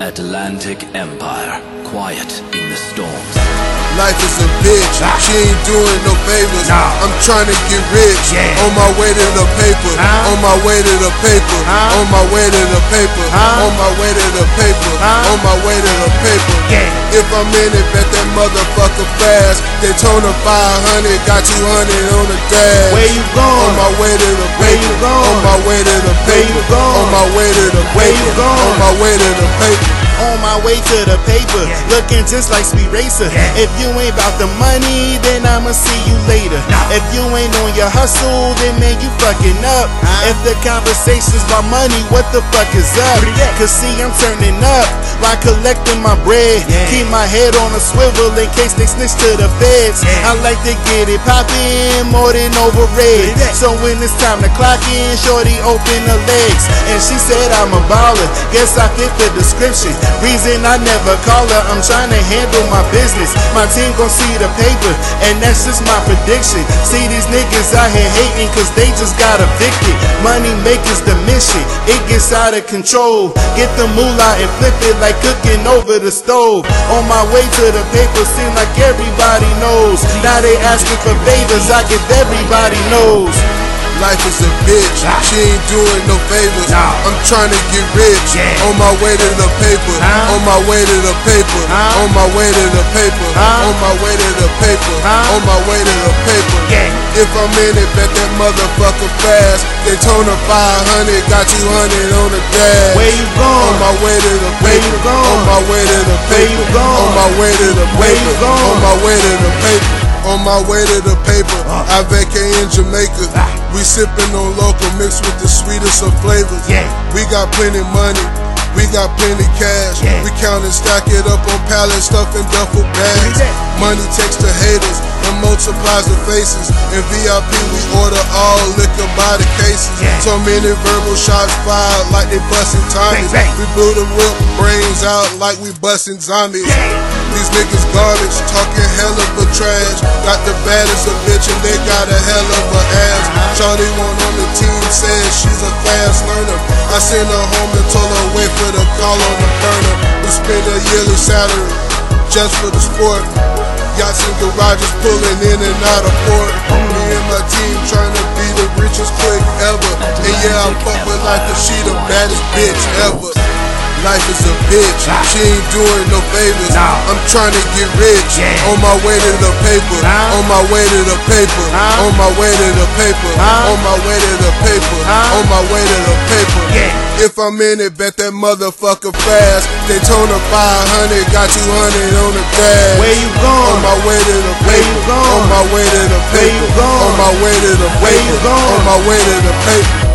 Atlantic Empire, quiet in the storms. Life is a bitch, she ain't doing no favors. Nah. I'm trying to get rich, Yeah. on my way to the paper, Huh? on my way to the paper, Huh? on my way to the paper, Huh? on my way to the paper, Huh? on my way to the paper. Yeah. If in it, bet that motherfucker fast. Daytona 500, got 200 on the dash. Where you going? On my way to the Where paper, you going? on my way to the Where paper, you going? on my way to the Where you paper, going? on my way to the paper. On my way to the paper, looking just like Speed Racer. Yeah. If you ain't about the money, then I'ma see you later. If you ain't on your hustle, then man, you fucking up. If the conversation's about money, what the fuck is up? Cause see, I'm turning up while collecting my bread. Keep my head on a swivel in case they snitch to the feds. I like to get it poppin' more than over What red. is that? So when it's time to clock in, shorty open the legs. She said I'm a baller. Guess I fit the description. Reason I never call her, I'm trying to handle my business. My team gon' see the paper, and that's just my prediction. See these niggas out here hating cause they just got evicted. Money makers the mission, it gets out of control. Get the moolah and flip it like cooking over the stove. On my way to the paper, seem like everybody knows. Now they asking for favors, I give everybody knows. Life is a bitch, she ain't doing no favors. Nah. I'm trying to get rich, Yeah. on my way to the paper, Huh? on my way to the paper, Huh? on my way to the paper, Huh? on my way to the paper, on my way to the paper. Yeah. If I'm in it, bet that motherfucker fast. Daytona 500, got 200 on the dash. Where you On my way to the paper. Where you going? on my way to the Where paper, you going? on my way to the Where you paper, going? on my way to the paper, on my way to the paper. I vacay in Jamaica. Ah. We sipping on local mixed with the sweetest of flavors. We got plenty money. We got plenty cash. Yeah. We count and stack it up on pallets, stuff in duffel bags. Money takes the haters and multiplies the faces. In VIP, we order all liquor by the cases. Yeah. So many verbal shots fired like they busting Tommies. We blew the whip brains out like we busting zombies. These niggas garbage, talking hell of a trash. Got the baddest of bitch and they got a hell of a ass. Shawty one on the team says she's a fast learner. I sent her home and told her wait for the call on the burner. We spend a yearly salary just for the sport. Yachts and garages pulling in and out of port. Me and my team trying to be the richest quick ever. And yeah, I fuck with like a she the baddest bitch ever. Life is a bitch, she ain't doing no favors. Nah. I'm trying to get rich, Yeah. on my way to the paper, Huh? on my way to the paper, on my way to the paper, on my way to the paper, on my way to the paper. Yeah. If I'm in it, bet that motherfucker fast. Daytona 500, got 200 on the dash. Where you going? On my way to the Where paper. you going? On my way to the paper. On my way to the Where you paper. going? On my way to the paper.